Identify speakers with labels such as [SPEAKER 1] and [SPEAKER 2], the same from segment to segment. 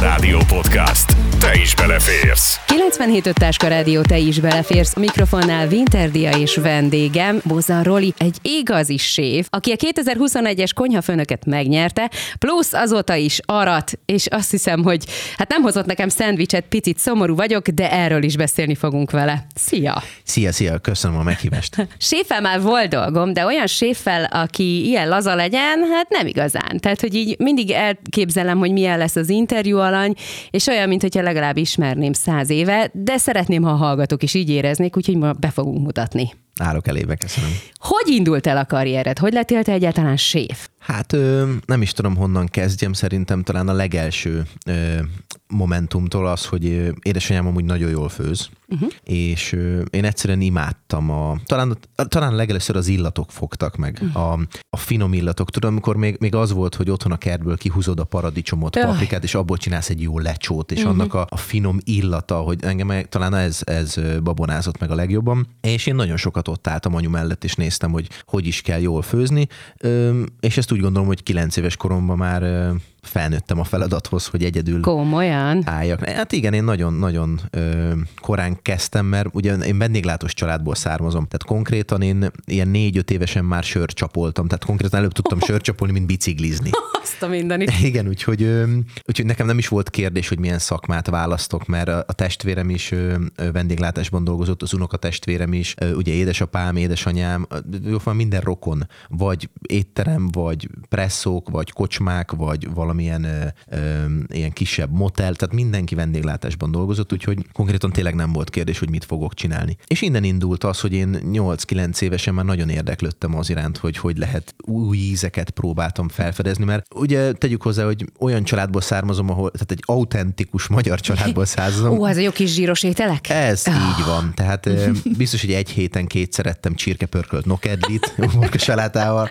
[SPEAKER 1] Rádió Podcast. Te is beleférsz.
[SPEAKER 2] 97 Táska Rádió, te is beleférsz. A mikrofonnál Winterdia és vendégem, Bozan Roli, egy igazi séf, aki a 2021-es konyhafőnöket megnyerte, plusz azóta is arat, és azt hiszem, hogy hát nem hozott nekem szendvicset, picit szomorú vagyok, de erről is beszélni fogunk vele. Szia!
[SPEAKER 3] Szia, szia, köszönöm a meghívást.
[SPEAKER 2] Séffel már volt dolgom, de olyan séffel, aki ilyen laza legyen, hát nem igazán. Tehát, hogy így mindig elképzelem, hogy milyen lesz az interjú alany, és olyan, mintha legalább ismerném száz éve, de szeretném, ha a hallgatók is így éreznék, úgyhogy ma be fogunk mutatni.
[SPEAKER 3] Állok elébe, köszönöm.
[SPEAKER 2] Hogy indult el a karriered? Hogy lettél te egyáltalán séf?
[SPEAKER 3] Hát ö, nem is tudom, honnan kezdjem, szerintem talán a legelső ö, momentumtól az, hogy édesanyám amúgy nagyon jól főz, uh-huh. és ö, én egyszerűen imádtam a, talán, talán legelőször az illatok fogtak meg, uh-huh. a, a finom illatok. Tudom, amikor még, még az volt, hogy otthon a kertből kihúzod a paradicsomot, Öh. paprikát, és abból csinálsz egy jó lecsót, és uh-huh. annak a, a finom illata, hogy engem talán ez, ez babonázott meg a legjobban, és én nagyon sokat ott álltam anyu mellett, és néztem, hogy hogy is kell jól főzni, ö, és ezt úgy gondolom, hogy kilenc éves koromban már felnőttem a feladathoz, hogy egyedül
[SPEAKER 2] Komolyan?
[SPEAKER 3] álljak. Hát igen, én nagyon-nagyon korán kezdtem, mert ugye én vendéglátós családból származom, tehát konkrétan én ilyen négy-öt évesen már sörcsapoltam, tehát konkrétan előbb tudtam sörcsapolni, mint biciklizni.
[SPEAKER 2] Azt a mindenit.
[SPEAKER 3] Igen, úgyhogy, úgyhogy nekem nem is volt kérdés, hogy milyen szakmát választok, mert a testvérem is vendéglátásban dolgozott, az unoka testvérem is, ugye édesapám, édesanyám, minden rokon, vagy étterem, vagy presszók, vagy kocsmák, vagy valami valamilyen ö, ö, ilyen kisebb motel, tehát mindenki vendéglátásban dolgozott, úgyhogy konkrétan tényleg nem volt kérdés, hogy mit fogok csinálni. És innen indult az, hogy én 8-9 évesen már nagyon érdeklődtem az iránt, hogy hogy lehet új ízeket próbáltam felfedezni, mert ugye tegyük hozzá, hogy olyan családból származom, ahol, tehát egy autentikus magyar családból származom.
[SPEAKER 2] Ó, ez a jó kis zsíros ételek?
[SPEAKER 3] Ez oh. így van. Tehát biztos, hogy egy héten kétszer ettem csirkepörkölt nokedlit, salátával,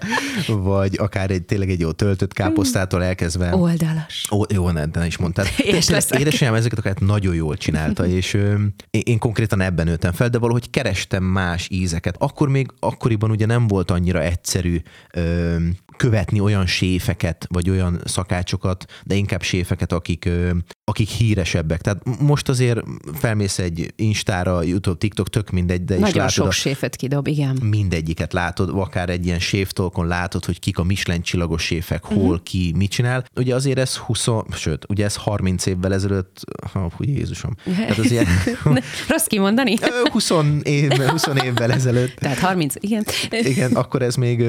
[SPEAKER 3] vagy akár egy tényleg egy jó töltött káposztától elkezdve
[SPEAKER 2] Oldalas.
[SPEAKER 3] Ó, jó, ne, ne is mondtad. Édesanyám ezeket akár nagyon jól csinálta, és ö, én, konkrétan ebben nőttem fel, de valahogy kerestem más ízeket. Akkor még, akkoriban ugye nem volt annyira egyszerű ö, követni olyan séfeket, vagy olyan szakácsokat, de inkább séfeket, akik, akik híresebbek. Tehát most azért felmész egy Instára, YouTube, TikTok, tök mindegy, de
[SPEAKER 2] Nagyon
[SPEAKER 3] is látod
[SPEAKER 2] sok a, séfet kidob, igen.
[SPEAKER 3] Mindegyiket látod, akár egy ilyen séftolkon látod, hogy kik a Michelin csillagos séfek, hol, uh-huh. ki, mit csinál. Ugye azért ez 20, sőt, ugye ez 30 évvel ezelőtt, oh, hú, Jézusom. Tehát az ilyen,
[SPEAKER 2] Rossz kimondani?
[SPEAKER 3] 20, év, 20 évvel ezelőtt.
[SPEAKER 2] Tehát 30, igen.
[SPEAKER 3] Igen, akkor ez még,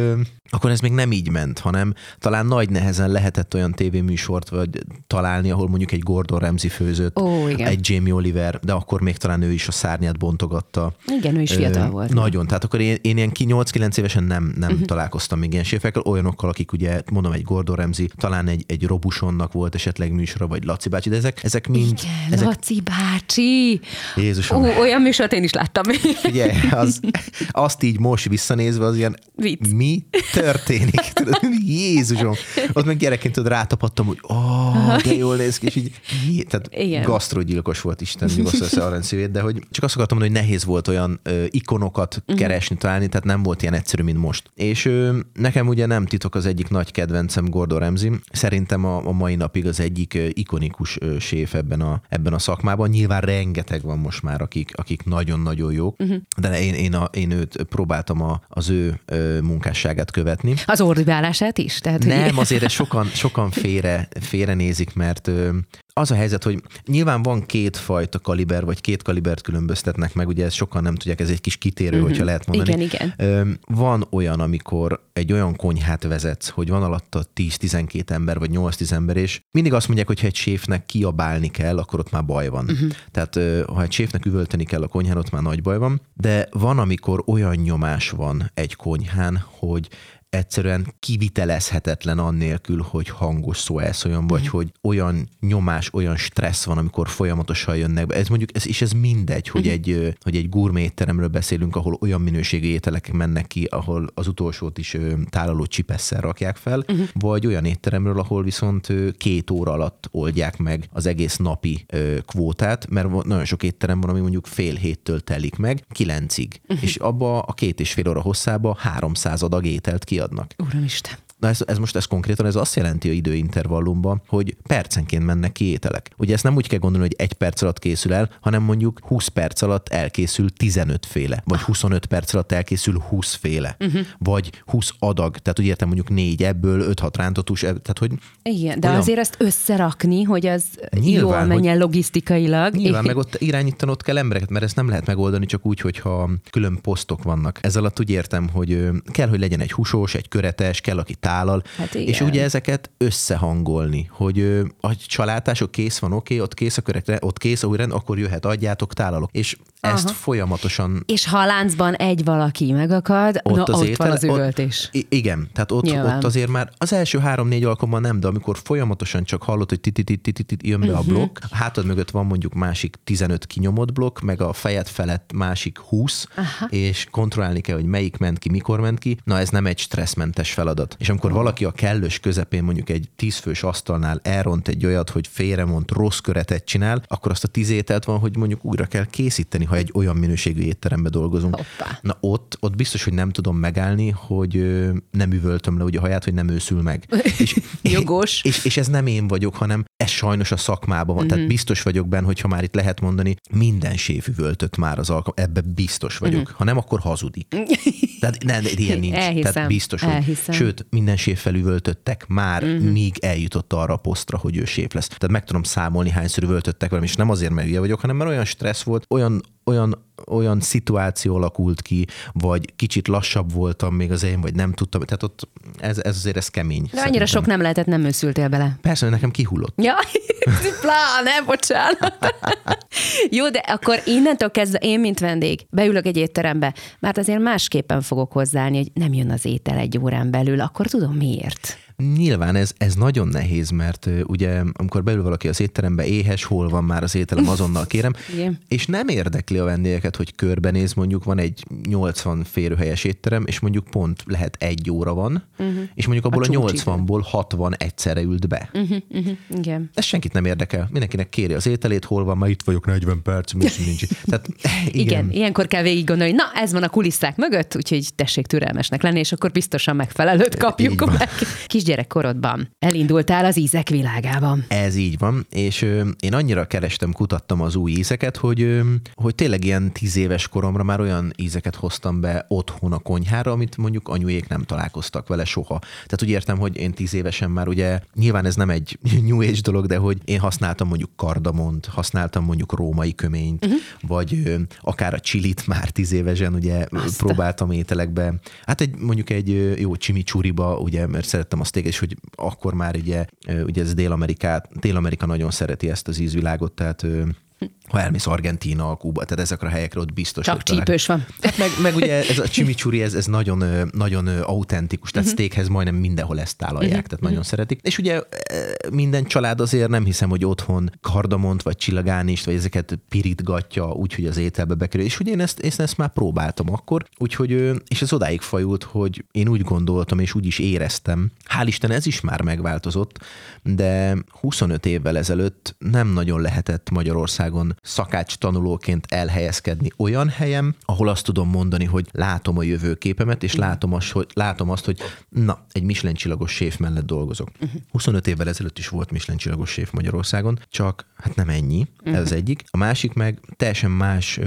[SPEAKER 3] akkor ez még nem így ment, hanem talán nagy nehezen lehetett olyan tévéműsort vagy találni, ahol mondjuk egy Gordon Ramsay főzött,
[SPEAKER 2] Ó, igen.
[SPEAKER 3] egy Jamie Oliver, de akkor még talán ő is a szárnyát bontogatta.
[SPEAKER 2] Igen, ő is fiatal volt.
[SPEAKER 3] Nagyon, tehát akkor én, én ilyen 8-9 évesen nem, nem uh-huh. találkoztam még ilyen séfekkel, olyanokkal, akik ugye, mondom, egy Gordon Ramsay, talán egy, egy Robusonnak volt esetleg műsora, vagy Laci bácsi, de ezek, ezek mind...
[SPEAKER 2] Igen,
[SPEAKER 3] ezek...
[SPEAKER 2] Laci bácsi!
[SPEAKER 3] Jézusom.
[SPEAKER 2] Ó, olyan műsort én is láttam.
[SPEAKER 3] Ugye, az, azt így most visszanézve, az ilyen,
[SPEAKER 2] Vicc.
[SPEAKER 3] mi történik? Jézusom! Ott meg gyerekként tudod, rátapadtam, hogy oh, de jól néz ki, és így, tehát Igen. gasztrogyilkos volt Isten, nyugoszta a szívét, de hogy csak azt akartam mondani, hogy nehéz volt olyan ö, ikonokat uh-huh. keresni, találni, tehát nem volt ilyen egyszerű, mint most. És ö, nekem ugye nem titok az egyik nagy kedvencem Gordon Ramsay. Szerintem a, a mai napig az egyik ö, ikonikus ö, séf ebben a, ebben a szakmában. Nyilván rengeteg van most már, akik, akik nagyon-nagyon jók, uh-huh. de én, én, a, én őt próbáltam a, az ő ö, munkásságát követni.
[SPEAKER 2] Az ordibálását is?
[SPEAKER 3] Tehát, nem, azért ezt sokan, sokan félre, félre nézik, mert az a helyzet, hogy nyilván van két fajta kaliber, vagy két kalibert különböztetnek meg, ugye ezt sokan nem tudják, ez egy kis kitérő, uh-huh. hogyha lehet mondani.
[SPEAKER 2] Igen, igen.
[SPEAKER 3] Van olyan, amikor egy olyan konyhát vezetsz, hogy van alatta 10-12 ember, vagy 8-10 ember, és mindig azt mondják, hogy ha egy séfnek kiabálni kell, akkor ott már baj van. Uh-huh. Tehát ha egy séfnek üvölteni kell a konyhán, ott már nagy baj van. De van, amikor olyan nyomás van egy konyhán, hogy egyszerűen kivitelezhetetlen annélkül, hogy hangos szó elszóljon, vagy mm. hogy olyan nyomás, olyan stressz van, amikor folyamatosan jönnek be. Ez mondjuk, ez, és ez mindegy, hogy, mm. egy, hogy egy gourmet beszélünk, ahol olyan minőségű ételek mennek ki, ahol az utolsót is tálaló csipesszel rakják fel, mm. vagy olyan étteremről, ahol viszont két óra alatt oldják meg az egész napi kvótát, mert nagyon sok étterem van, ami mondjuk fél héttől telik meg, kilencig. Mm. És abba a két és fél óra hosszába 300 adag ételt kiad kiadnak.
[SPEAKER 2] Uramisten.
[SPEAKER 3] Na ez, ez most ez konkrétan ez azt jelenti a időintervallumban, hogy percenként mennek ki ételek. Ugye ezt nem úgy kell gondolni, hogy egy perc alatt készül el, hanem mondjuk 20 perc alatt elkészül 15 féle, vagy 25 perc alatt elkészül 20 féle, uh-huh. vagy 20 adag, tehát úgy értem mondjuk négy ebből 5-6 rántott hús, tehát hogy...
[SPEAKER 2] Igen, de olyan... azért ezt összerakni, hogy az nyilván, jól menjen hogy, logisztikailag.
[SPEAKER 3] Nyilván, meg ott irányítanod kell embereket, mert ezt nem lehet megoldani csak úgy, hogyha külön posztok vannak. Ez alatt úgy értem, hogy kell, hogy legyen egy húsos, egy köretes, kell, aki tálal, hát és ugye ezeket összehangolni, hogy a csalátások kész van, oké, okay, ott kész a körekre, ott kész a újrend, akkor jöhet, adjátok, tálalok. És Aha. ezt folyamatosan...
[SPEAKER 2] És ha a láncban egy valaki megakad, ott, no, az ott étel, van az üvöltés.
[SPEAKER 3] Ott, igen, tehát ott, ott azért már az első három-négy alkalommal nem, de amikor folyamatosan csak hallod, hogy tititit jön be a mhm. blokk, a hátad mögött van mondjuk másik 15 kinyomott blokk, meg a fejed felett másik 20, Aha. és kontrollálni kell, hogy melyik ment ki, mikor ment ki. Na ez nem egy stresszmentes feladat. És amikor valaki a kellős közepén mondjuk egy tízfős asztalnál elront egy olyat, hogy félremont rossz köretet csinál, akkor azt a tíz ételt van, hogy mondjuk újra kell készíteni, ha egy olyan minőségű étterembe dolgozunk. Hoppá. Na ott, ott biztos, hogy nem tudom megállni, hogy nem üvöltöm le ugye a haját, hogy nem őszül meg.
[SPEAKER 2] és, Jogos.
[SPEAKER 3] És, és, ez nem én vagyok, hanem ez sajnos a szakmában van. Mm-hmm. Tehát mhm. biztos vagyok benne, hogyha már itt lehet mondani, minden séf üvöltött már az alkalom, ebbe biztos vagyok. Mm-hmm. Ha nem, akkor hazudik. Tehát ne, ilyen nincs.
[SPEAKER 2] Elhiszem.
[SPEAKER 3] Tehát biztos, hogy,
[SPEAKER 2] Elhiszem.
[SPEAKER 3] Sőt, minden séf felüvöltöttek már, mm-hmm. míg eljutott arra a posztra, hogy ő séf lesz. Tehát meg tudom számolni, hányszor üvöltöttek velem, és nem azért, mert ugye vagyok, hanem mert olyan stressz volt, olyan olyan, olyan szituáció alakult ki, vagy kicsit lassabb voltam még az én, vagy nem tudtam. Tehát ott ez, ez azért ez kemény. De
[SPEAKER 2] szerintem. annyira sok nem lehetett, nem őszültél bele.
[SPEAKER 3] Persze, hogy nekem kihullott.
[SPEAKER 2] Ja, pláne, bocsánat. Jó, de akkor innentől kezdve én, mint vendég, beülök egy étterembe, mert azért másképpen fogok hozzáállni, hogy nem jön az étel egy órán belül, akkor tudom miért.
[SPEAKER 3] Nyilván ez, ez nagyon nehéz, mert ugye amikor beül valaki az étterembe, éhes, hol van már az ételem, azonnal kérem, Igen. és nem érdekli a vendégeket, hogy körbenéz, mondjuk van egy 80 férőhelyes étterem, és mondjuk pont lehet egy óra van, uh-huh. és mondjuk abból a, a 80-ból 60 egyszerre ült be. Uh-huh, uh-huh. Igen. Ez senkit nem érdekel. Mindenkinek kéri az ételét, hol van, már itt vagyok 40 perc, mi nincs. Tehát,
[SPEAKER 2] igen. igen, ilyenkor kell végig gondolni, na ez van a kulisszák mögött, úgyhogy tessék türelmesnek lenni, és akkor biztosan megfelelőt kapjuk. Kis kisgyerekkorodban elindultál az ízek világában.
[SPEAKER 3] Ez így van, és ö, én annyira kerestem, kutattam az új ízeket, hogy, ö, hogy tényleg ilyen tíz éves koromra már olyan ízeket hoztam be otthon a konyhára, amit mondjuk anyujék nem találkoztak vele soha. Tehát úgy értem, hogy én tíz évesen már ugye, nyilván ez nem egy new age dolog, de hogy én használtam mondjuk kardamont, használtam mondjuk római köményt, uh-huh. vagy ö, akár a csilit már tíz évesen ugye Azt próbáltam ételekbe. Hát egy mondjuk egy jó csimicsuriba, ugye, mert szerettem azt és hogy akkor már ugye, ugye ez Dél-Amerikát, Dél-Amerika nagyon szereti ezt az ízvilágot, tehát ha elmész Argentína, Kuba, tehát ezekre a helyekre ott biztos.
[SPEAKER 2] Csak csípős van.
[SPEAKER 3] Meg, meg ugye ez a chimichurri, ez, ez nagyon, nagyon autentikus, tehát uh-huh. steakhez majdnem mindenhol ezt tálalják, uh-huh. tehát nagyon uh-huh. szeretik. És ugye minden család azért nem hiszem, hogy otthon kardamont, vagy csillagánist, vagy ezeket pirítgatja úgy, hogy az ételbe bekerül. És ugye én ezt, én ezt már próbáltam akkor, úgyhogy, és ez odáig fajult, hogy én úgy gondoltam, és úgy is éreztem, hál' Isten ez is már megváltozott, de 25 évvel ezelőtt nem nagyon lehetett Magyarországon szakács tanulóként elhelyezkedni olyan helyen, ahol azt tudom mondani, hogy látom a jövőképemet, és látom azt, hogy, látom azt, hogy na, egy Michelin csillagos séf mellett dolgozok. Uh-huh. 25 évvel ezelőtt is volt Michelin csillagos séf Magyarországon, csak hát nem ennyi, uh-huh. ez az egyik. A másik meg teljesen más,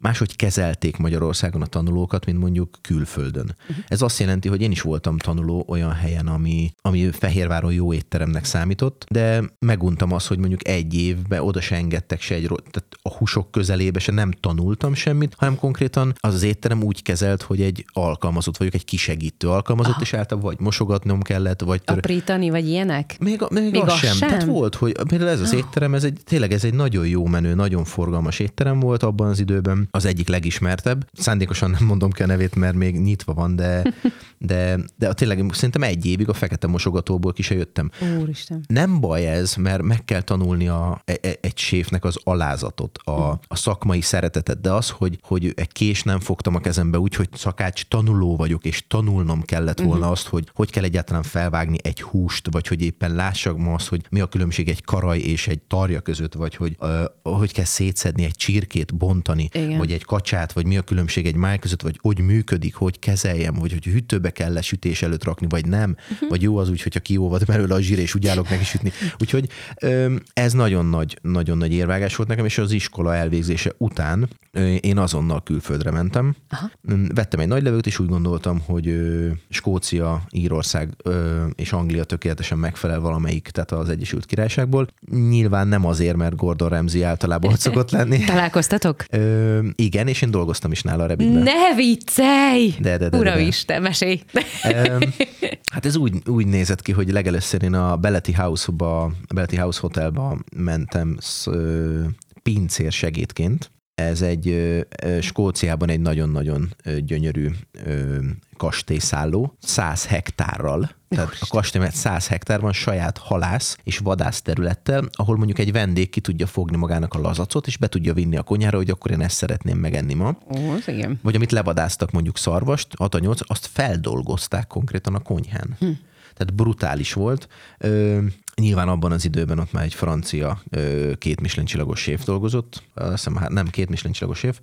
[SPEAKER 3] máshogy kezelték Magyarországon a tanulókat, mint mondjuk külföldön. Uh-huh. Ez azt jelenti, hogy én is voltam tanuló olyan helyen, ami, ami Fehérváron jó étteremnek számított, de meguntam azt, hogy mondjuk egy évben oda se engedtek se egy tehát a húsok közelébe se nem tanultam semmit, hanem konkrétan az az étterem úgy kezelt, hogy egy alkalmazott vagyok, egy kisegítő alkalmazott, Aha. és általában vagy mosogatnom kellett, vagy...
[SPEAKER 2] Tör... Aprítani, vagy ilyenek?
[SPEAKER 3] Még, még, még az, az sem. sem. Tehát volt, hogy például ez az ah. étterem, ez egy, tényleg ez egy nagyon jó menő, nagyon forgalmas étterem volt abban az időben, az egyik legismertebb. Szándékosan nem mondom ki a nevét, mert még nyitva van, de, de, de tényleg szerintem egy évig a fekete mosogatóból ki se jöttem.
[SPEAKER 2] Úristen.
[SPEAKER 3] Nem baj ez, mert meg kell tanulni a, e, e, egy séfnek az alá alázatot, a, a szakmai szeretetet, de az, hogy, hogy egy kés nem fogtam a kezembe úgy, hogy szakács tanuló vagyok, és tanulnom kellett volna uh-huh. azt, hogy hogy kell egyáltalán felvágni egy húst, vagy hogy éppen lássak ma azt, hogy mi a különbség egy karaj és egy tarja között, vagy hogy uh, hogy kell szétszedni egy csirkét, bontani, Igen. vagy egy kacsát, vagy mi a különbség egy máj között, vagy hogy működik, hogy kezeljem, vagy hogy hűtőbe zsírbe kell le sütés előtt rakni, vagy nem, uh-huh. vagy jó az úgy, hogyha kióvad belőle a zsír, és úgy állok neki sütni. Úgyhogy ez nagyon nagy, nagyon nagy érvágás volt nekem, és az iskola elvégzése után én azonnal külföldre mentem. Aha. Vettem egy nagy levőt, és úgy gondoltam, hogy Skócia, Írország és Anglia tökéletesen megfelel valamelyik, tehát az Egyesült Királyságból. Nyilván nem azért, mert Gordon Ramsay általában ott szokott lenni.
[SPEAKER 2] Találkoztatok?
[SPEAKER 3] Ö, igen, és én dolgoztam is nála a Rebitben.
[SPEAKER 2] Ne viccelj!
[SPEAKER 3] De, de, de,
[SPEAKER 2] Uramisten, mesélj!
[SPEAKER 3] Hát ez úgy, úgy nézett ki, hogy legelőször én a Belleti House-ba, a Belleti House Hotelba mentem sz, pincér segédként, ez egy Skóciában egy nagyon-nagyon gyönyörű kastélyszálló, 100 hektárral, tehát a kastély mert 100 hektár van saját halász és vadász területtel, ahol mondjuk egy vendég ki tudja fogni magának a lazacot, és be tudja vinni a konyhára, hogy akkor én ezt szeretném megenni ma.
[SPEAKER 2] Ó, igen.
[SPEAKER 3] Vagy amit levadáztak mondjuk szarvast, 6 azt feldolgozták konkrétan a konyhán. Hm tehát brutális volt. Ö, nyilván abban az időben ott már egy francia két Michelin csillagos séf dolgozott, azt hiszem, hát nem két Michelin csillagos séf,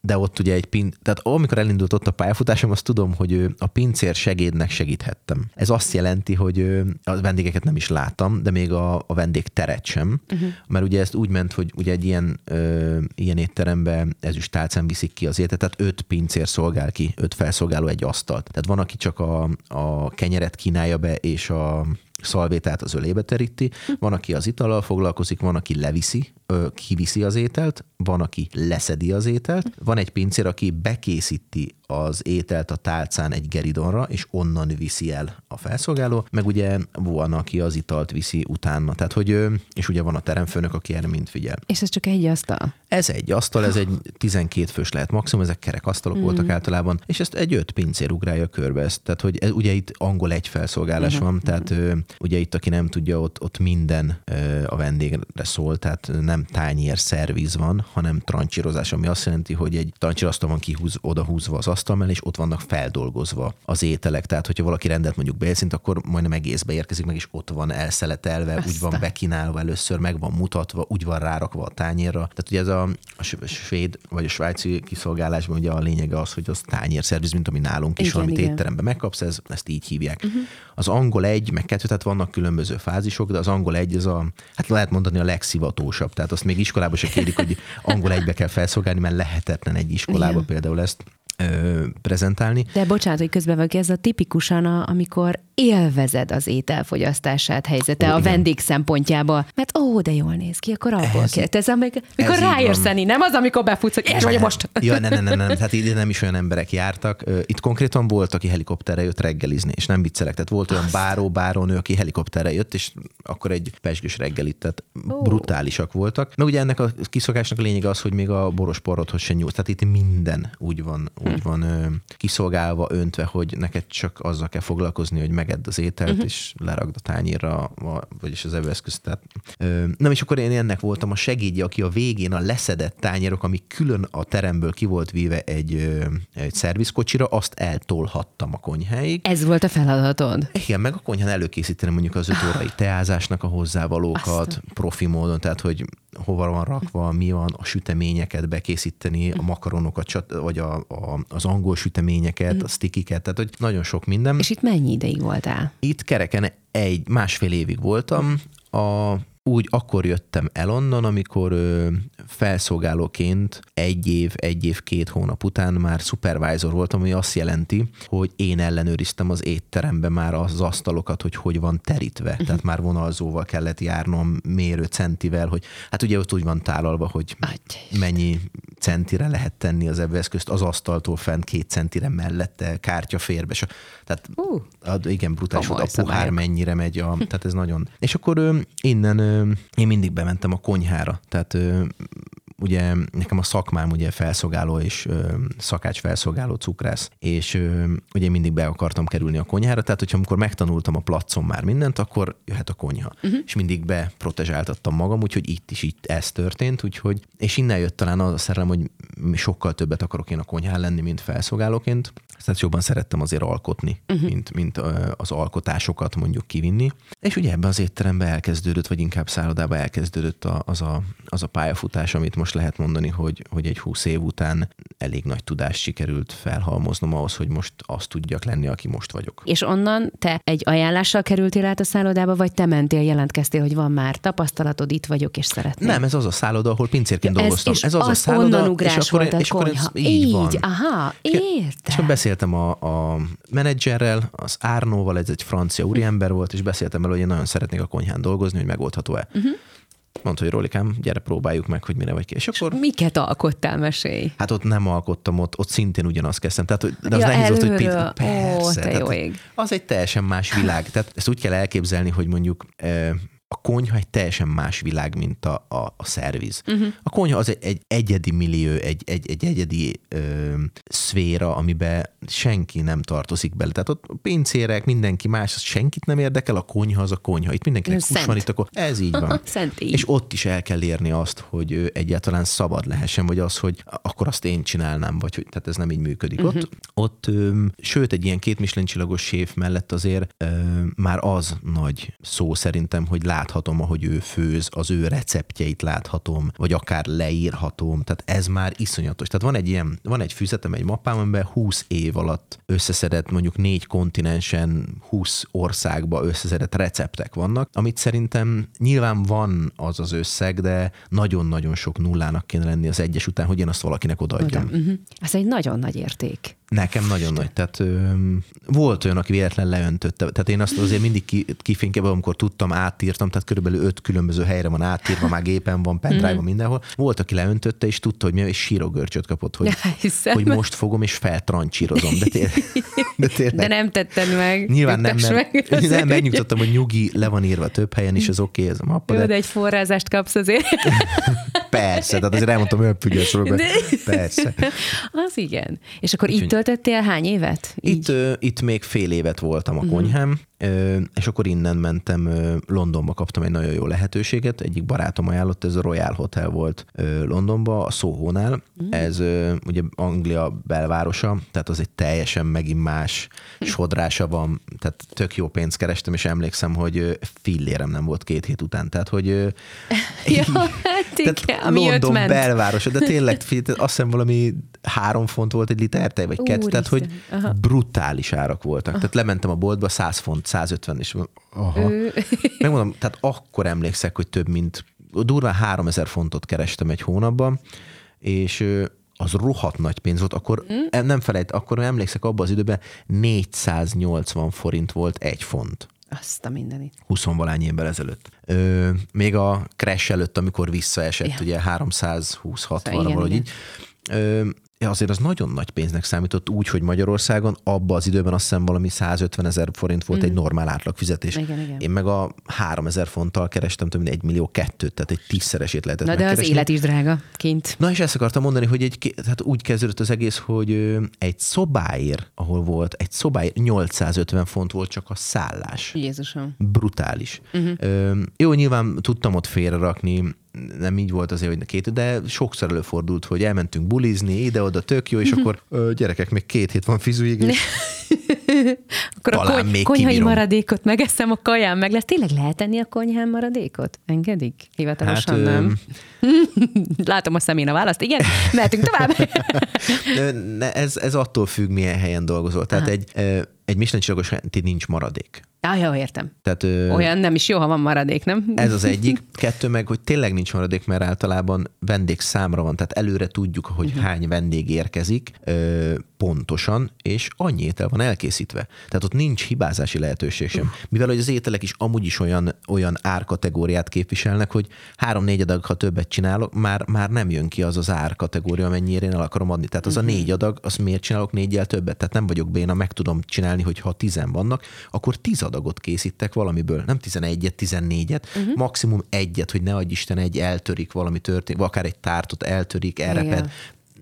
[SPEAKER 3] de ott ugye egy pin, tehát amikor elindult ott a pályafutásom, azt tudom, hogy a pincér segédnek segíthettem. Ez azt jelenti, hogy a vendégeket nem is láttam, de még a, a vendég teret sem, uh-huh. mert ugye ezt úgy ment, hogy ugye egy ilyen, ö, ilyen étterembe ezüst tálcán viszik ki az étet, tehát öt pincér szolgál ki, öt felszolgáló egy asztalt. Tehát van, aki csak a, a kenyeret kínálja be, és a szalvétát az ölébe teríti, van, aki az itallal foglalkozik, van, aki leviszi, kiviszi az ételt, van, aki leszedi az ételt, van egy pincér, aki bekészíti az ételt a tálcán egy geridonra, és onnan viszi el a felszolgáló, meg ugye van, aki az italt viszi utána. Tehát, hogy, és ugye van a teremfőnök, aki erre mind figyel.
[SPEAKER 2] És ez csak egy asztal?
[SPEAKER 3] Ez egy asztal, ez egy 12 fős lehet maximum, ezek kerek asztalok mm. voltak általában, és ezt egy öt pincér ugrálja körbe ezt. Tehát, hogy ez, ugye itt angol egy felszolgálás uh-huh. van, tehát uh, ugye itt, aki nem tudja, ott, ott minden a vendégre szól, tehát nem tányér szerviz van, hanem trancsírozás, ami azt jelenti, hogy egy trancsírasztal van kihúz, odahúzva az asztal mellé, és ott vannak feldolgozva az ételek. Tehát, hogyha valaki rendelt mondjuk bélszint, akkor majdnem egészbe érkezik meg, és ott van elszeletelve, Aztán. úgy van bekínálva először, meg van mutatva, úgy van rárakva a tányérra. Tehát ugye ez a, a svéd vagy a svájci kiszolgálásban ugye a lényege az, hogy az tányérszerviz, mint ami nálunk is, igen, amit igen. étteremben megkapsz, ez, ezt így hívják. Uh-huh. Az angol egy, meg kettő, tehát vannak különböző fázisok, de az angol egy, ez a, hát lehet mondani a legszivatósabb. Tehát azt még iskolában se kérik, hogy angol egybe kell felszolgálni, mert lehetetlen egy iskolába Igen. például ezt ö, prezentálni.
[SPEAKER 2] De bocsánat, hogy közben vagy, ez a tipikusan, a, amikor élvezed az ételfogyasztását helyzete ó, a igen. vendég szempontjából. Mert ó, de jól néz ki, akkor abból ez, kell. Ez amikor ez ráérsz nem az, amikor befutsz, hogy és vagy most.
[SPEAKER 3] Ja, nem, nem, nem, nem, tehát ide nem is olyan emberek jártak. Itt konkrétan volt, aki helikopterre jött reggelizni, és nem viccelek. Tehát volt olyan báró, bárónő, aki helikopterre jött, és akkor egy pesgős reggelit, tehát ó. brutálisak voltak. Meg ugye ennek a kiszokásnak a lényege az, hogy még a boros porrodhoz se nyúlsz. Tehát itt minden úgy van, úgy hm. van ö, kiszolgálva, öntve, hogy neked csak azzal kell foglalkozni, hogy meg megedd az ételt, uh-huh. és leragd a tányérra, vagyis az evőeszközt. Tehát, ö, nem, és akkor én ennek voltam a segédje, aki a végén a leszedett tányérok, ami külön a teremből ki volt víve egy, ö, egy szervizkocsira, azt eltolhattam a konyháig.
[SPEAKER 2] Ez volt a feladatod?
[SPEAKER 3] Igen, meg a konyhán előkészíteni mondjuk az öt órai teázásnak a hozzávalókat, Aztán. profi módon, tehát hogy hova van rakva, mi van, a süteményeket bekészíteni, a makaronokat, vagy a, a, az angol süteményeket, a stickiket, tehát hogy nagyon sok minden.
[SPEAKER 2] És itt mennyi ideig voltál?
[SPEAKER 3] Itt kereken egy másfél évig voltam. A úgy akkor jöttem el onnan, amikor ö, felszolgálóként egy év, egy év, két hónap után már supervisor voltam, ami azt jelenti, hogy én ellenőriztem az étteremben már az asztalokat, hogy hogy van terítve. Uh-huh. Tehát már vonalzóval kellett járnom, mérő centivel, hogy hát ugye ott úgy van tálalva, hogy mennyi centire lehet tenni az eszközt az asztaltól fent két centire mellette, kártya férbe. Tehát uh, igen, brutális, a pohár mennyire megy, a, tehát ez nagyon. És akkor ö, innen én mindig bementem a konyhára, tehát ugye nekem a szakmám ugye felszolgáló és ö, szakács felszolgáló cukrász, és ö, ugye mindig be akartam kerülni a konyhára, tehát hogyha amikor megtanultam a placon már mindent, akkor jöhet a konyha. Uh-huh. És mindig beprotezsáltattam magam, úgyhogy itt is itt ez történt, úgyhogy, és innen jött talán az a szerelem, hogy sokkal többet akarok én a konyhán lenni, mint felszolgálóként. Tehát jobban szerettem azért alkotni, uh-huh. mint, mint az alkotásokat mondjuk kivinni. És ugye ebben az étteremben elkezdődött, vagy inkább szállodába elkezdődött az a, az a pályafutás, amit most most lehet mondani, hogy, hogy egy 20 év után elég nagy tudást sikerült felhalmoznom ahhoz, hogy most azt tudjak lenni, aki most vagyok.
[SPEAKER 2] És onnan te egy ajánlással kerültél át a szállodába, vagy te mentél, jelentkeztél, hogy van már tapasztalatod, itt vagyok, és szeretném?
[SPEAKER 3] Nem, ez az a szálloda, ahol pincérként
[SPEAKER 2] Ja, ez-
[SPEAKER 3] dolgoztam.
[SPEAKER 2] és
[SPEAKER 3] Ez az a
[SPEAKER 2] az
[SPEAKER 3] szálloda,
[SPEAKER 2] onnan ugrás
[SPEAKER 3] és akkor,
[SPEAKER 2] a
[SPEAKER 3] és akkor ez így,
[SPEAKER 2] Így,
[SPEAKER 3] van.
[SPEAKER 2] aha,
[SPEAKER 3] És
[SPEAKER 2] értem.
[SPEAKER 3] akkor beszéltem a, a menedzserrel, az Árnóval, ez egy francia úriember volt, és beszéltem vele, hogy én nagyon szeretnék a konyhán dolgozni, hogy megoldható-e. Uh-huh. Mondta, hogy Rolikám, gyere próbáljuk meg, hogy mire vagy ki. És akkor
[SPEAKER 2] Miket alkottál, mesélj?
[SPEAKER 3] Hát ott nem alkottam, ott, ott szintén ugyanazt kezdtem. Tehát, de az
[SPEAKER 2] Ja,
[SPEAKER 3] nehéz volt, hogy pit,
[SPEAKER 2] Ó,
[SPEAKER 3] persze.
[SPEAKER 2] te
[SPEAKER 3] tehát
[SPEAKER 2] jó ég.
[SPEAKER 3] Az egy teljesen más világ. Tehát ezt úgy kell elképzelni, hogy mondjuk eh, a konyha egy teljesen más világ, mint a, a, a szerviz. Uh-huh. A konyha az egy, egy egyedi millió, egy, egy, egy egyedi ö, szféra, amiben senki nem tartozik bele. Tehát ott pincérek, mindenki más, az senkit nem érdekel, a konyha az a konyha. Itt mindenkinek hús van, itt akkor ez így van.
[SPEAKER 2] Szent így.
[SPEAKER 3] És ott is el kell érni azt, hogy ö, egyáltalán szabad lehessen, vagy az, hogy akkor azt én csinálnám, vagy hogy tehát ez nem így működik. Uh-huh. Ott, ott ö, sőt, egy ilyen két Michelin csillagos séf mellett azért ö, már az nagy szó szerintem, hogy láthatom, ahogy ő főz, az ő receptjeit láthatom, vagy akár leírhatom, tehát ez már iszonyatos. Tehát van egy ilyen, van egy füzetem, egy mappám, amiben 20 év alatt összeszedett mondjuk négy kontinensen, 20 országba összeszedett receptek vannak, amit szerintem nyilván van az az összeg, de nagyon-nagyon sok nullának kéne lenni az egyes után, hogy én azt valakinek odaadjam.
[SPEAKER 2] Oda. Uh-huh. Ez egy nagyon nagy érték.
[SPEAKER 3] Nekem nagyon nagy. Tehát ö, volt olyan, aki véletlen leöntötte. Tehát én azt azért mindig ki, kifénykebe, amikor tudtam, átírtam, tehát körülbelül öt különböző helyre van átírva, már gépen van, pendrive van mindenhol. Volt, aki leöntötte, és tudta, hogy mi, és sírogörcsöt kapott, hogy,
[SPEAKER 2] Hiszem.
[SPEAKER 3] hogy most fogom, és feltrancsírozom. De, tér, de tényleg.
[SPEAKER 2] De nem tetted meg.
[SPEAKER 3] Nyilván nem, mert
[SPEAKER 2] meg azért.
[SPEAKER 3] nem, megnyugtattam, hogy nyugi, le van írva több helyen is, az oké, okay, ez a mappa,
[SPEAKER 2] Jó,
[SPEAKER 3] de
[SPEAKER 2] de egy forrázást kapsz azért.
[SPEAKER 3] persze, tehát azért elmondtam ölpügyes
[SPEAKER 2] De-
[SPEAKER 3] Persze.
[SPEAKER 2] Az igen. És akkor itt
[SPEAKER 3] Úgyhogy-
[SPEAKER 2] töltöttél hány évet?
[SPEAKER 3] Itt, itt még fél évet voltam
[SPEAKER 2] Mhm.
[SPEAKER 3] a konyhám, ö, és akkor innen mentem Londonba, kaptam egy nagyon jó lehetőséget. Egyik barátom ajánlott, ez a Royal Hotel volt Londonba, a Soho-nál.
[SPEAKER 2] Mhm.
[SPEAKER 3] Ez ugye Anglia belvárosa, tehát az egy teljesen megint más sodrása van, tehát tök jó pénzt kerestem, és emlékszem, hogy fillérem nem volt két hét után. Tehát, hogy
[SPEAKER 2] Ja, hát igen,
[SPEAKER 3] London belvárosa, de tényleg azt hiszem valami három font volt egy liter tej, vagy kettő, tehát hogy
[SPEAKER 2] aha.
[SPEAKER 3] brutális árak voltak. Tehát lementem a boltba, 100 font, 150, és aha. Megmondom, tehát akkor emlékszek, hogy több mint, durván 3000 fontot kerestem egy hónapban, és az rohadt nagy pénz volt, akkor mm. nem felejt, akkor emlékszek abban az időben 480 forint volt egy font.
[SPEAKER 2] Azt a mindenit.
[SPEAKER 3] 20 valány évvel ezelőtt. Ö, még a crash előtt, amikor visszaesett,
[SPEAKER 2] Ja.
[SPEAKER 3] ugye 320-60
[SPEAKER 2] igen,
[SPEAKER 3] valahogy
[SPEAKER 2] igen.
[SPEAKER 3] így. Ö, azért az nagyon nagy pénznek számított úgy, hogy Magyarországon abban az időben azt hiszem valami 150 ezer forint volt egy normál átlagfizetés.
[SPEAKER 2] Mm. Igen, igen.
[SPEAKER 3] Én meg a 3000 fonttal kerestem több mint egy millió kettőt, tehát egy tízszeresét lehetett
[SPEAKER 2] Na de az
[SPEAKER 3] megkeresni.
[SPEAKER 2] élet is drága kint.
[SPEAKER 3] Na és ezt akartam mondani, hogy egy, tehát úgy kezdődött az egész, hogy egy szobáért, ahol volt, egy szobáért 850 font volt csak a szállás
[SPEAKER 2] Jézusom.
[SPEAKER 3] brutális. Uh-huh. Ö, jó, nyilván tudtam ott félrerakni, nem így volt azért, hogy két, de sokszor előfordult, hogy elmentünk bulizni, ide-oda, tök jó, és akkor ö, gyerekek, még két hét van fizuig, és
[SPEAKER 2] Akkor
[SPEAKER 3] Talán
[SPEAKER 2] a kony-
[SPEAKER 3] még
[SPEAKER 2] konyhai
[SPEAKER 3] kibírom.
[SPEAKER 2] maradékot megeszem, a kaján meg lesz. Tényleg lehet enni a konyhán maradékot? Engedik? Hivatalosan
[SPEAKER 3] Hát,
[SPEAKER 2] nem. Látom a szemén a választ. Igen, mehetünk tovább.
[SPEAKER 3] Ez, ez attól függ, milyen helyen dolgozol. Tehát
[SPEAKER 2] Aha.
[SPEAKER 3] egy, egy Michelin csillagos helyen nincs maradék.
[SPEAKER 2] Ah, jó, értem.
[SPEAKER 3] Tehát ö,
[SPEAKER 2] Olyan nem is jó, ha van maradék, nem?
[SPEAKER 3] Ez az egyik. Kettő meg, hogy tényleg nincs maradék, mert általában vendég számra van, tehát előre tudjuk, hogy uh-huh. hány vendég érkezik ö, pontosan, és annyi étel van elkészítve. Tehát ott nincs hibázási lehetőség sem. Mivel hogy az ételek is amúgy is olyan, olyan árkategóriát képviselnek, hogy három-négy adag, ha többet csinálok, már, már nem jön ki az az árkategória, amennyire én el akarom adni. Tehát az a négy adag, az miért csinálok négyel többet? Tehát nem vagyok béna, meg tudom csinálni, hogy ha tizen vannak, akkor tíz adagot készítek valamiből. Nem tizenegyet, tizennégyet, uh-huh. maximum egyet, hogy ne adj Isten, egy eltörik, valami történik, vagy akár egy tártot eltörik, elreped,
[SPEAKER 2] Igen.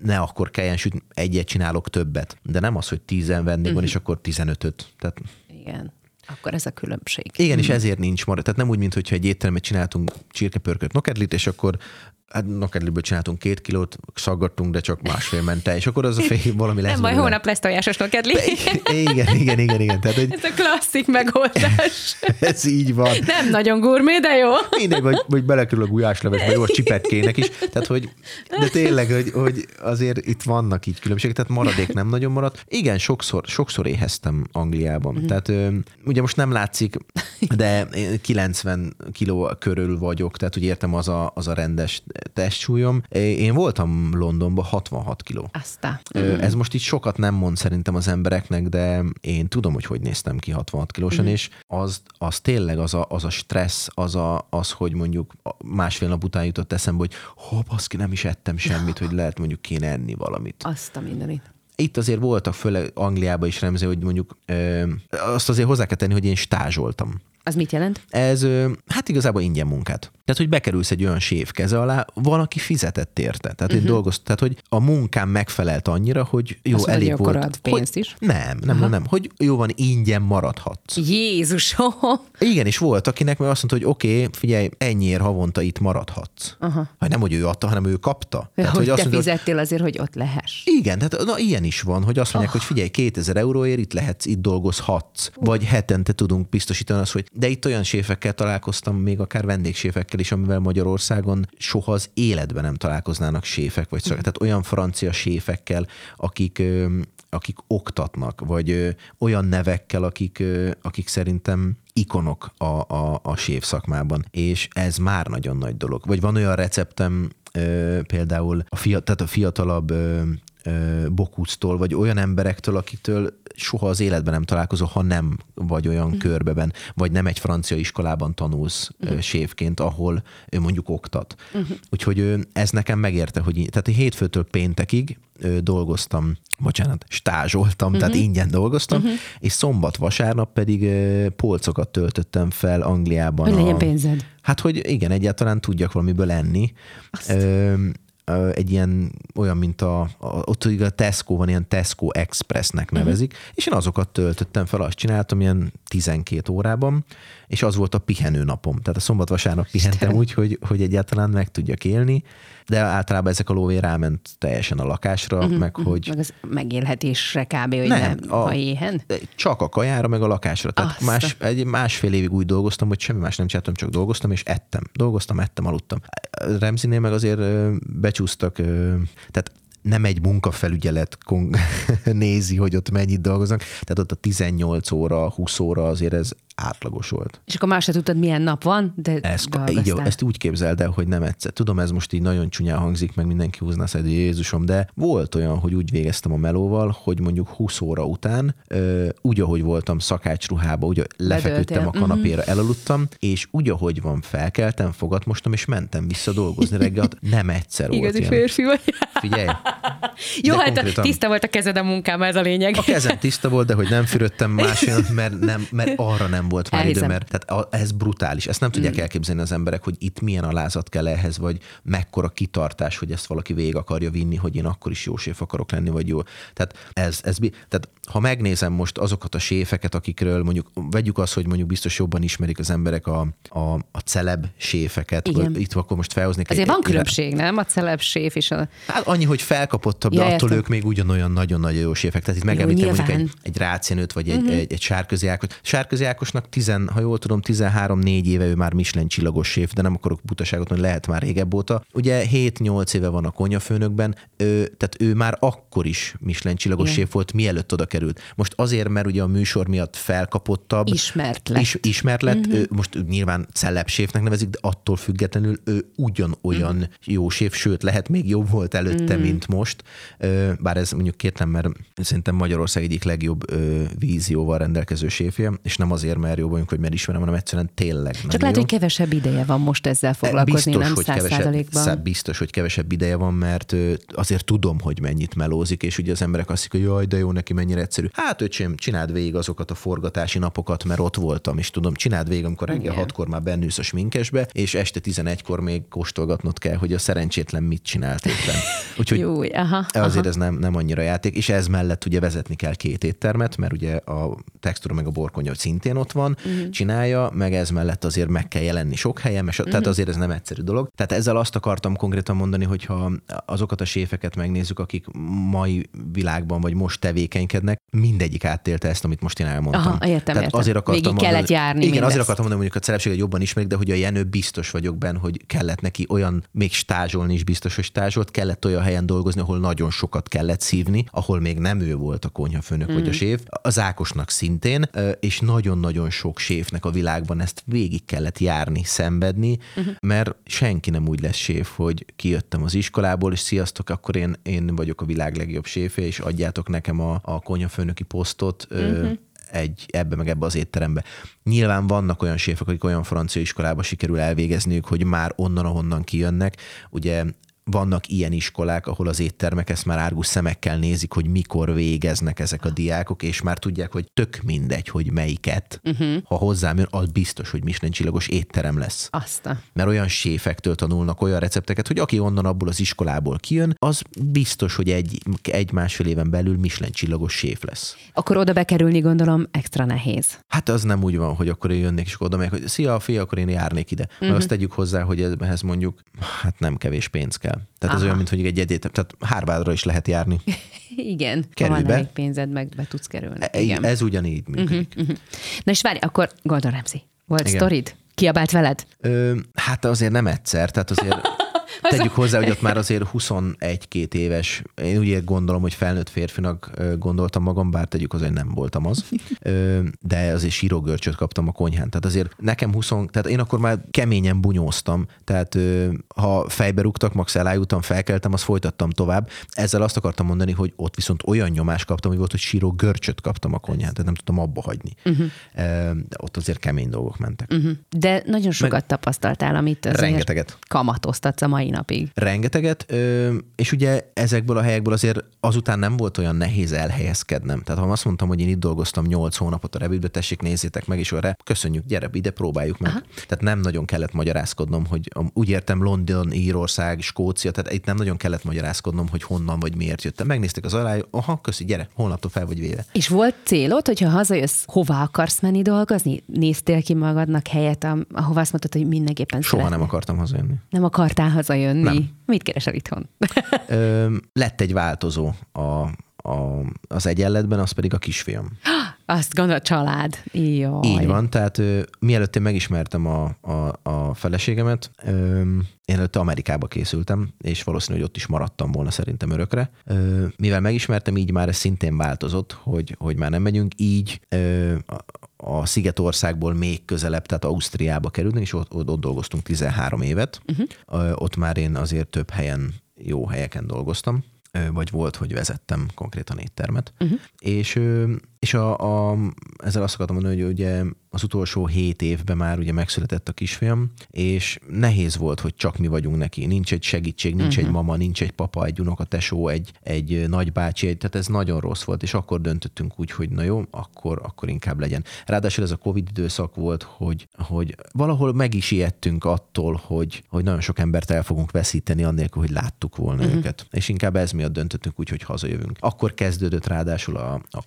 [SPEAKER 3] Ne akkor kelljen sütni, egyet csinálok többet. De nem az, hogy tízen vendég van, és akkor tizenötöt. Tehát
[SPEAKER 2] Igen. Akkor ez a különbség.
[SPEAKER 3] igen, és ezért nincs marad. Tehát nem úgy, mint hogyha egy éttermet csináltunk csirkepörkölt nokedlit, és akkor hát nokedliből csináltunk két kilót, szaggattunk, de csak másfél ment el, és akkor az a fél valami lesz.
[SPEAKER 2] Nem baj, hónap lesz tojásos nokedli.
[SPEAKER 3] Igen, igen, igen, igen. Tehát, hogy
[SPEAKER 2] Ez a klasszik megoldás.
[SPEAKER 3] ez így van.
[SPEAKER 2] Nem nagyon gurmé, de jó.
[SPEAKER 3] Mindegy, vagy, vagy belekerül a gulyáslevesbe, jó a csipetkének is. Tehát, hogy, de tényleg, hogy, hogy azért itt vannak így különbségek, tehát maradék nem nagyon maradt. Igen, sokszor, sokszor éheztem Angliában. Mm. Tehát ugye most nem látszik, de én 90 kiló körül vagyok, tehát úgy értem az a, az a rendes testsúlyom. Én voltam Londonban 66 kiló.
[SPEAKER 2] Aztán.
[SPEAKER 3] Ö, Ez most így sokat nem mond szerintem az embereknek, de én tudom, hogy hogy néztem ki 66 kilósan,
[SPEAKER 2] Mhm.
[SPEAKER 3] mm. és az, az tényleg az a, az a stressz, az, a, az, hogy mondjuk másfél nap után jutott eszembe, hogy ho, baszki, nem is ettem semmit, hogy lehet mondjuk kéne enni valamit.
[SPEAKER 2] Azt a mindenit.
[SPEAKER 3] Itt azért voltak, főleg Angliában is remző, hogy mondjuk ö, azt azért hozzá kell tenni, hogy én stázsoltam.
[SPEAKER 2] Az mit jelent?
[SPEAKER 3] Ez hát igazából ingyen munkát. Tehát, hogy bekerülsz egy olyan sév keze alá, valaki fizetett érte. Tehát, uh-huh. én dolgozt, tehát, hogy a munkám megfelelt annyira, hogy jó,
[SPEAKER 2] Azt
[SPEAKER 3] elég
[SPEAKER 2] hogy akkor
[SPEAKER 3] volt.
[SPEAKER 2] pénzt
[SPEAKER 3] hogy,
[SPEAKER 2] is?
[SPEAKER 3] Nem, nem, nem, nem, hogy jó van, ingyen maradhatsz.
[SPEAKER 2] Jézusom!
[SPEAKER 3] Igen, és volt, akinek meg azt mondta, hogy oké, okay, figyelj, ennyiért havonta itt maradhatsz. Aha. Hát nem, hogy ő adta, hanem ő kapta.
[SPEAKER 2] Tehát, hogy te
[SPEAKER 3] azt mondta, hogy
[SPEAKER 2] fizettél azért, hogy ott lehess.
[SPEAKER 3] igen, tehát na, ilyen is van, hogy azt mondják, oh. hogy figyelj, 2000 euróért itt lehetsz, itt dolgozhatsz, vagy hetente tudunk biztosítani azt, hogy de itt olyan séfekkel találkoztam, még akár vendégséfekkel is, amivel Magyarországon soha az életben nem találkoznának séfek, vagy szak, tehát olyan francia séfekkel, akik akik oktatnak, vagy olyan nevekkel, akik, akik szerintem ikonok a, a, a séf szakmában, és ez már nagyon nagy dolog. Vagy van olyan receptem, például a, fiat, tehát a fiatalabb bokuctól, vagy olyan emberektől, akiktől soha az életben nem találkozol, ha nem vagy olyan mm. körbeben, vagy nem egy francia iskolában tanulsz mm. sévként, ahol ő mondjuk oktat. Mm. Úgyhogy ez nekem megérte, hogy így, tehát hétfőtől péntekig dolgoztam, bocsánat, stázsoltam, mm-hmm. tehát ingyen dolgoztam, mm-hmm. és szombat-vasárnap pedig polcokat töltöttem fel Angliában.
[SPEAKER 2] Hogy legyen pénzed.
[SPEAKER 3] Hát, hogy igen, egyáltalán tudjak valamiből enni. Ö, ö, egy ilyen, olyan, mint a, a ott a Tesco van, ilyen Tesco Expressnek nevezik, uh-huh. és én azokat töltöttem fel, azt csináltam ilyen 12 órában, és az volt a pihenő napom. Tehát a szombat-vasárnap pihentem úgy, hogy, hogy egyáltalán meg tudjak élni, de általában ezek a lóvé ráment teljesen a lakásra, uh-huh, meg uh-huh. hogy
[SPEAKER 2] Meg az megélhetésre kb. hogy
[SPEAKER 3] Nem,
[SPEAKER 2] nem,
[SPEAKER 3] a-
[SPEAKER 2] ha éhen.
[SPEAKER 3] csak a kajára, meg a lakásra. Tehát
[SPEAKER 2] Azt
[SPEAKER 3] más, egy másfél évig úgy dolgoztam, hogy semmi más nem csináltam, csak dolgoztam, és ettem. Dolgoztam, ettem, aludtam. Remzinél meg azért ö, becsúsztak, tehát nem egy munkafelügyelet nézi, hogy ott mennyit dolgoznak, tehát ott a 18 óra, 20 óra azért ez átlagos volt.
[SPEAKER 2] És akkor már se tudtad, milyen nap van, de
[SPEAKER 3] Ez, így, ezt úgy képzeld el, hogy nem egyszer. Tudom, ez most így nagyon csúnyán hangzik, meg mindenki húzná a hogy Jézusom, de volt olyan, hogy úgy végeztem a melóval, hogy mondjuk 20 óra után, ö, úgy, ahogy voltam szakácsruhába, úgy lefeküdtem a
[SPEAKER 2] Bedöltél.
[SPEAKER 3] kanapéra, elaludtam, és úgy, ahogy van, felkeltem, fogat mostam, és mentem vissza dolgozni reggel. Nem egyszer volt
[SPEAKER 2] Igazi
[SPEAKER 3] ilyen.
[SPEAKER 2] férfi vagy.
[SPEAKER 3] Figyelj,
[SPEAKER 2] Jó, hát
[SPEAKER 3] konkrétan-
[SPEAKER 2] tiszta volt a kezed a munkám, ez a lényeg.
[SPEAKER 3] a kezem tiszta volt, de hogy nem fürödtem másfél, mert, nem, mert arra nem volt már idő,
[SPEAKER 2] Elhiszem.
[SPEAKER 3] mert tehát a- ez brutális. Ezt nem tudják elképzelni az emberek, hogy itt milyen alázat kell ehhez, vagy mekkora kitartás, hogy ezt valaki végig akarja vinni, hogy én akkor is jó séf akarok lenni, vagy jó. Tehát, ez, ez, tehát ha megnézem most azokat a séfeket, akikről mondjuk, vegyük azt, hogy mondjuk biztos jobban ismerik az emberek a, a, a celeb séfeket,
[SPEAKER 2] Igen.
[SPEAKER 3] itt akkor most felhoznék
[SPEAKER 2] Azért
[SPEAKER 3] egy,
[SPEAKER 2] van különbség, nem? A celeb séf és a...
[SPEAKER 3] Hát annyi, hogy felkapottabb, de
[SPEAKER 2] Ja,
[SPEAKER 3] attól
[SPEAKER 2] értem.
[SPEAKER 3] ők még ugyanolyan nagyon-nagyon jó séfek. Tehát itt megemlítem mondjuk egy, egy rácienőt, vagy egy, uh-huh. egy, egy Sárközi Ákos. Sárközi Ákosnak, tizen, ha jól tudom, 13-4 éve ő már Michelin csillagos séf, de nem akarok butaságot, hogy lehet már régebb óta. Ugye 7-8 éve van a konyafőnökben, ő, tehát ő már akkor is Michelin csillagos
[SPEAKER 2] Igen.
[SPEAKER 3] séf volt, mielőtt oda került. Most azért, mert ugye a műsor miatt felkapottabb,
[SPEAKER 2] Ismert lett.
[SPEAKER 3] is, ismert lett, uh-huh. ő most nyilván celebséfnek nevezik, de attól függetlenül ő ugyanolyan uh-huh. jó séf, sőt, lehet még jobb volt előtte, uh-huh. mint most. Bár ez mondjuk kétlem, mert szerintem Magyarország egyik legjobb vízióval rendelkező séfje, és nem azért, mert jó vagyunk, hogy mert ismerem, hanem egyszerűen tényleg
[SPEAKER 2] Csak lehet,
[SPEAKER 3] jó.
[SPEAKER 2] hogy kevesebb ideje van most ezzel foglalkozni, nem
[SPEAKER 3] hogy kevesebb, biztos, hogy kevesebb ideje van, mert azért tudom, hogy mennyit melózik, és ugye az emberek azt hiszik, hogy jaj, de jó neki mennyire egyszerű. Hát öcsém, csináld végig azokat a forgatási napokat, mert ott voltam, és tudom, csináld végig, amikor reggel
[SPEAKER 2] Igen.
[SPEAKER 3] hatkor már bennülsz a sminkesbe, és este 11-kor még kóstolgatnod kell, hogy a szerencsétlen mit csinált éppen. Úgyhogy
[SPEAKER 2] Jó, aha,
[SPEAKER 3] Azért
[SPEAKER 2] aha.
[SPEAKER 3] ez nem, nem annyira játék, és ez mellett ugye vezetni kell két éttermet, mert ugye a textúra meg a borkonya szintén ott van,
[SPEAKER 2] Mhm.
[SPEAKER 3] uh-huh. csinálja, meg ez mellett azért meg kell jelenni sok helyen, és, uh-huh.
[SPEAKER 2] Mhm.
[SPEAKER 3] tehát azért ez nem egyszerű dolog. Tehát ezzel azt akartam konkrétan mondani, hogyha azokat a séfeket megnézzük, akik mai világban vagy most tevékenykednek, mindegyik átélte ezt, amit most én elmondtam.
[SPEAKER 2] Aha, értem,
[SPEAKER 3] Tehát
[SPEAKER 2] értem.
[SPEAKER 3] azért akartam
[SPEAKER 2] Végig
[SPEAKER 3] mondani,
[SPEAKER 2] kellett járni
[SPEAKER 3] Igen,
[SPEAKER 2] mindezt.
[SPEAKER 3] azért akartam mondani, hogy mondjuk a celebséget jobban ismerik, de hogy a Jenő biztos vagyok benne, hogy kellett neki olyan, még stázsolni is biztos, hogy stázsolt, kellett olyan helyen dolgozni, ahol nagyon sokat kellett szívni, ahol még nem ő volt a konyhafőnök mm. vagy a séf, az Ákosnak szintén, és nagyon-nagyon sok séfnek a világban ezt végig kellett járni, szenvedni, uh-huh. mert senki nem úgy lesz séf, hogy kijöttem az iskolából, és sziasztok, akkor én, én vagyok a világ legjobb séfe, és adjátok nekem a, a konyhafőnöki posztot, uh-huh egy ebbe meg ebbe az étterembe. Nyilván vannak olyan séfek, akik olyan francia iskolába sikerül elvégezniük, hogy már onnan, ahonnan kijönnek. Ugye vannak ilyen iskolák, ahol az éttermek ezt már árgus szemekkel nézik, hogy mikor végeznek ezek a diákok, és már tudják, hogy tök mindegy, hogy melyiket. Uh-huh. Ha hozzám jön, az biztos, hogy Michelin csillagos étterem lesz.
[SPEAKER 2] Azt a...
[SPEAKER 3] Mert olyan séfektől tanulnak olyan recepteket, hogy aki onnan abból az iskolából kijön, az biztos, hogy egy, egy másfél éven belül Michelin csillagos séf lesz.
[SPEAKER 2] Akkor oda bekerülni gondolom extra nehéz.
[SPEAKER 3] Hát az nem úgy van, hogy akkor én jönnék, és akkor oda megyek, hogy szia, fia, akkor én járnék ide. Uh-huh. Mert azt tegyük hozzá, hogy ehhez mondjuk, hát nem kevés pénz kell. Tehát Aha. ez olyan, mint hogy egy egyet, tehát Harvardra is lehet járni.
[SPEAKER 2] Igen,
[SPEAKER 3] Kerülj
[SPEAKER 2] ha van
[SPEAKER 3] be.
[SPEAKER 2] elég pénzed, meg be tudsz kerülni.
[SPEAKER 3] E-
[SPEAKER 2] Igen.
[SPEAKER 3] Ez ugyanígy működik. Uh-huh.
[SPEAKER 2] Na és várj, akkor Gordon Ramsay. Volt
[SPEAKER 3] Igen.
[SPEAKER 2] sztorid? Kiabált veled?
[SPEAKER 3] Ö, hát azért nem egyszer, tehát azért tegyük hozzá, hogy ott már azért 21-2 éves, én úgy gondolom, hogy felnőtt férfinak gondoltam magam, bár tegyük hozzá, hogy nem voltam az, de azért sírógörcsöt kaptam a konyhán. Tehát azért nekem 20, tehát én akkor már keményen bunyóztam, tehát ha fejbe rúgtak, max elájultam, felkeltem, azt folytattam tovább. Ezzel azt akartam mondani, hogy ott viszont olyan nyomást kaptam, hogy volt, hogy síró görcsöt kaptam a konyhán, tehát nem tudtam abba hagyni. Uh-huh. De ott azért kemény dolgok mentek. Uh-huh.
[SPEAKER 2] De nagyon sokat Meg... tapasztaltál, amit azért
[SPEAKER 3] Rengeteget.
[SPEAKER 2] kamatoztatsz a mai napig.
[SPEAKER 3] Rengeteget, és ugye ezekből a helyekből azért azután nem volt olyan nehéz elhelyezkednem. Tehát ha azt mondtam, hogy én itt dolgoztam 8 hónapot a Revitbe, tessék, nézzétek meg, és arra köszönjük, gyere ide, próbáljuk meg. Aha. Tehát nem nagyon kellett magyarázkodnom, hogy úgy értem London, Írország, Skócia, tehát itt nem nagyon kellett magyarázkodnom, hogy honnan vagy miért jöttem. Megnézték az alá, aha, köszi, gyere, holnaptól fel vagy véve.
[SPEAKER 2] És volt célod, hogyha hazajössz, hova akarsz menni dolgozni? Néztél ki magadnak helyet, ahova azt mondtad, hogy mindenképpen
[SPEAKER 3] Soha
[SPEAKER 2] szeretnél?
[SPEAKER 3] nem akartam hazajönni.
[SPEAKER 2] Nem akartál hazajönni?
[SPEAKER 3] Nem.
[SPEAKER 2] Mit keresel itthon?
[SPEAKER 3] Ö, lett egy változó a, a, az egyenletben, az pedig a kisfiam.
[SPEAKER 2] Azt gondol, család. Jaj.
[SPEAKER 3] Így van, tehát ö, mielőtt én megismertem a, a, a feleségemet, ö, én előtte Amerikába készültem, és valószínű, hogy ott is maradtam volna szerintem örökre. Ö, mivel megismertem, így már ez szintén változott, hogy, hogy már nem megyünk, így ö, a, Szigetországból még közelebb, tehát Ausztriába kerültünk, és ott, ott, dolgoztunk 13 évet. Uh-huh. Ott már én azért több helyen, jó helyeken dolgoztam vagy volt, hogy vezettem konkrétan éttermet. Uh-huh. És, és a, a, ezzel azt akartam mondani, hogy ugye az utolsó hét évben már ugye megszületett a kisfiam, és nehéz volt, hogy csak mi vagyunk neki. Nincs egy segítség, nincs uh-huh. egy mama, nincs egy papa, egy unokatesó, egy, egy nagybácsi, egy, tehát ez nagyon rossz volt, és akkor döntöttünk úgy, hogy na jó, akkor, akkor inkább legyen. Ráadásul ez a Covid időszak volt, hogy, hogy valahol meg is ijedtünk attól, hogy, hogy nagyon sok embert el fogunk veszíteni, annélkül, hogy láttuk volna uh-huh. őket. És inkább ez miatt döntöttünk úgy, hogy hazajövünk. Akkor kezdődött ráadásul a, a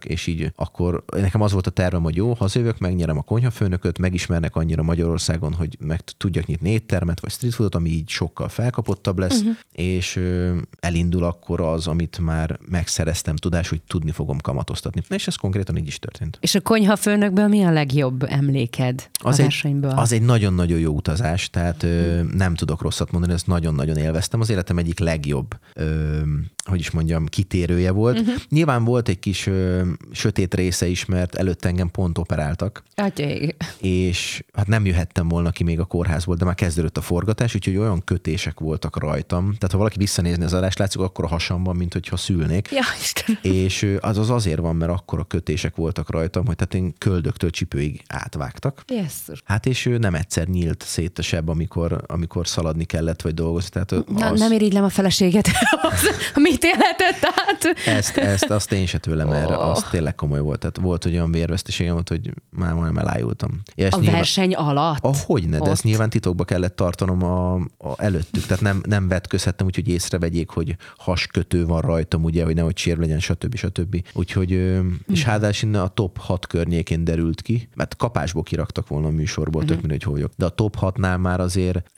[SPEAKER 3] konyhafőnök, és így akkor nekem az volt a tervem, hogy jó, hazajövök, megnyerem a konyhafőnököt, megismernek annyira Magyarországon, hogy meg tudjak nyitni éttermet, vagy street foodot, ami így sokkal felkapottabb lesz, uh-huh. és ö, elindul akkor az, amit már megszereztem tudás, hogy tudni fogom kamatoztatni. És ez konkrétan így is történt.
[SPEAKER 2] És a konyhafőnökből mi a legjobb emléked
[SPEAKER 3] Az
[SPEAKER 2] a
[SPEAKER 3] egy,
[SPEAKER 2] versenyből?
[SPEAKER 3] az egy nagyon-nagyon jó utazás, tehát ö, nem tudok rosszat mondani, ezt nagyon-nagyon élveztem. Az életem egyik legjobb, ö, hogy is mondjam, kitérője volt. Uh-huh. Nyilván volt egy kis ö, sötét része is, mert előtte engem pont operáltak,
[SPEAKER 2] Atyai.
[SPEAKER 3] és hát nem jöhettem volna ki még a kórházból, de már kezdődött a forgatás, úgyhogy olyan kötések voltak rajtam. Tehát ha valaki visszanézni az adást, látszik, akkor a hasamban, mint hogyha szülnék.
[SPEAKER 2] Ja, Istenem.
[SPEAKER 3] És az az azért van, mert akkor a kötések voltak rajtam, hogy tehát én köldöktől csipőig átvágtak.
[SPEAKER 2] Jesszus.
[SPEAKER 3] Hát és ő nem egyszer nyílt szét a seb, amikor, amikor szaladni kellett, vagy dolgozni. Tehát
[SPEAKER 2] Na,
[SPEAKER 3] az...
[SPEAKER 2] nem irigylem a feleséget. Az- Mi mit élhetett át?
[SPEAKER 3] Ezt, ezt, azt én se tőlem erre,
[SPEAKER 2] Oh.
[SPEAKER 3] az tényleg komoly volt. Tehát volt hogy olyan vérveszteségem volt, hogy már majdnem elájultam. És ezt
[SPEAKER 2] A
[SPEAKER 3] nyilván-
[SPEAKER 2] verseny alatt?
[SPEAKER 3] Ah, hogyne, de ezt
[SPEAKER 2] Ott.
[SPEAKER 3] nyilván titokba kellett tartanom a, a előttük, tehát nem, nem vetközhettem, úgyhogy észrevegyék, hogy haskötő van rajtam, ugye, hogy nehogy sér legyen, stb. stb. Úgyhogy, és hádás innen a top 6 környékén derült ki, mert kapásból kiraktak volna a műsorból, tök mindegy, hogy vagyok. De a top 6-nál már azért,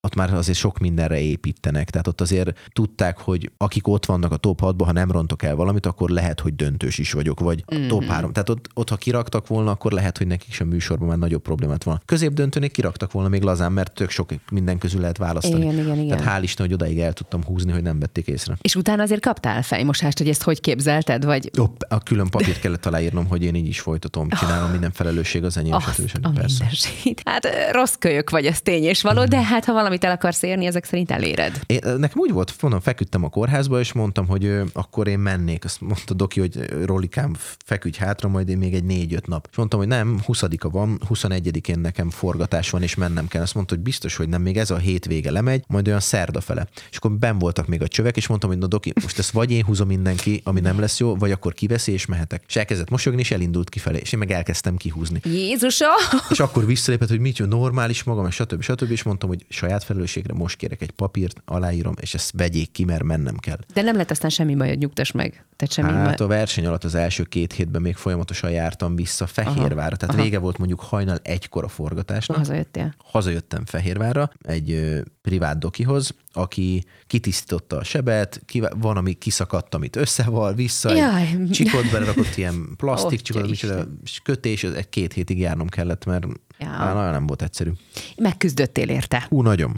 [SPEAKER 3] ott már azért sok mindenre építenek, tehát ott azért tudták, hogy akik ott vannak a top 6-ban, ha nem rontok el valamit, akkor lehet, hogy döntős is vagyok, vagy a top 3. Tehát ott, ott, ha kiraktak volna, akkor lehet, hogy nekik is a műsorban már nagyobb problémát van. Középdöntőnél kiraktak volna még lazán, mert tök sok minden közül lehet választani.
[SPEAKER 2] Igen, igen, igen.
[SPEAKER 3] Tehát hál' Isten, hogy odáig el tudtam húzni, hogy nem vették észre.
[SPEAKER 2] És utána azért kaptál fejmosást, hogy ezt hogy képzelted, vagy
[SPEAKER 3] Jobb, a külön papírt kellett aláírnom, hogy én így is folytatom, csinálom, minden felelősség az enyém,
[SPEAKER 2] azt a
[SPEAKER 3] Persze.
[SPEAKER 2] Hát rossz kölyök vagy, ez tény és való, de hát ha valamit el akarsz érni, ezek szerint eléred.
[SPEAKER 3] Én, nekem úgy volt, mondom, feküdtem a kórházba, és mondtam, hogy akkor én mennék. Azt mondta Doki, hogy Rolikám, feküdj hátra, majd én még egy négy-öt nap. És mondtam, hogy nem, 20-a van, 21-én nekem forgatás van, és mennem kell. Azt mondta, hogy biztos, hogy nem, még ez a hétvége lemegy, majd olyan szerda fele. És akkor ben voltak még a csövek, és mondtam, hogy na Doki, most ezt vagy én húzom mindenki, ami nem lesz jó, vagy akkor kiveszi, és mehetek. És elkezdett mosolyogni, és elindult kifelé, és én meg elkezdtem kihúzni.
[SPEAKER 2] Jézusom!
[SPEAKER 3] És akkor visszalépett, hogy mit jó, normális magam, és stb. stb. És mondtam, hogy saját felelősségre most kérek egy papírt, aláírom, és ezt vegyék ki, mert mennem kell.
[SPEAKER 2] De nem lett aztán semmi bajod, nyugtass meg. Tehát semmi
[SPEAKER 3] Hát
[SPEAKER 2] baj.
[SPEAKER 3] a verseny alatt az első két hétben még folyamatosan jártam vissza Fehérvárra. Tehát
[SPEAKER 2] aha.
[SPEAKER 3] vége volt mondjuk hajnal egykor a forgatásnak.
[SPEAKER 2] Hazajöttél.
[SPEAKER 3] Hazajöttem Fehérvárra egy ö, privát dokihoz, aki kitisztította a sebet, kive- van, ami kiszakadt, amit összeval, vissza,
[SPEAKER 2] Jaj.
[SPEAKER 3] egy csipot belerakott ilyen plastik
[SPEAKER 2] Atya
[SPEAKER 3] csipot, micsoda, és kötés, egy két hétig járnom kellett, mert
[SPEAKER 2] Ja.
[SPEAKER 3] már nagyon nem volt egyszerű.
[SPEAKER 2] Megküzdöttél érte.
[SPEAKER 3] Hú, nagyon.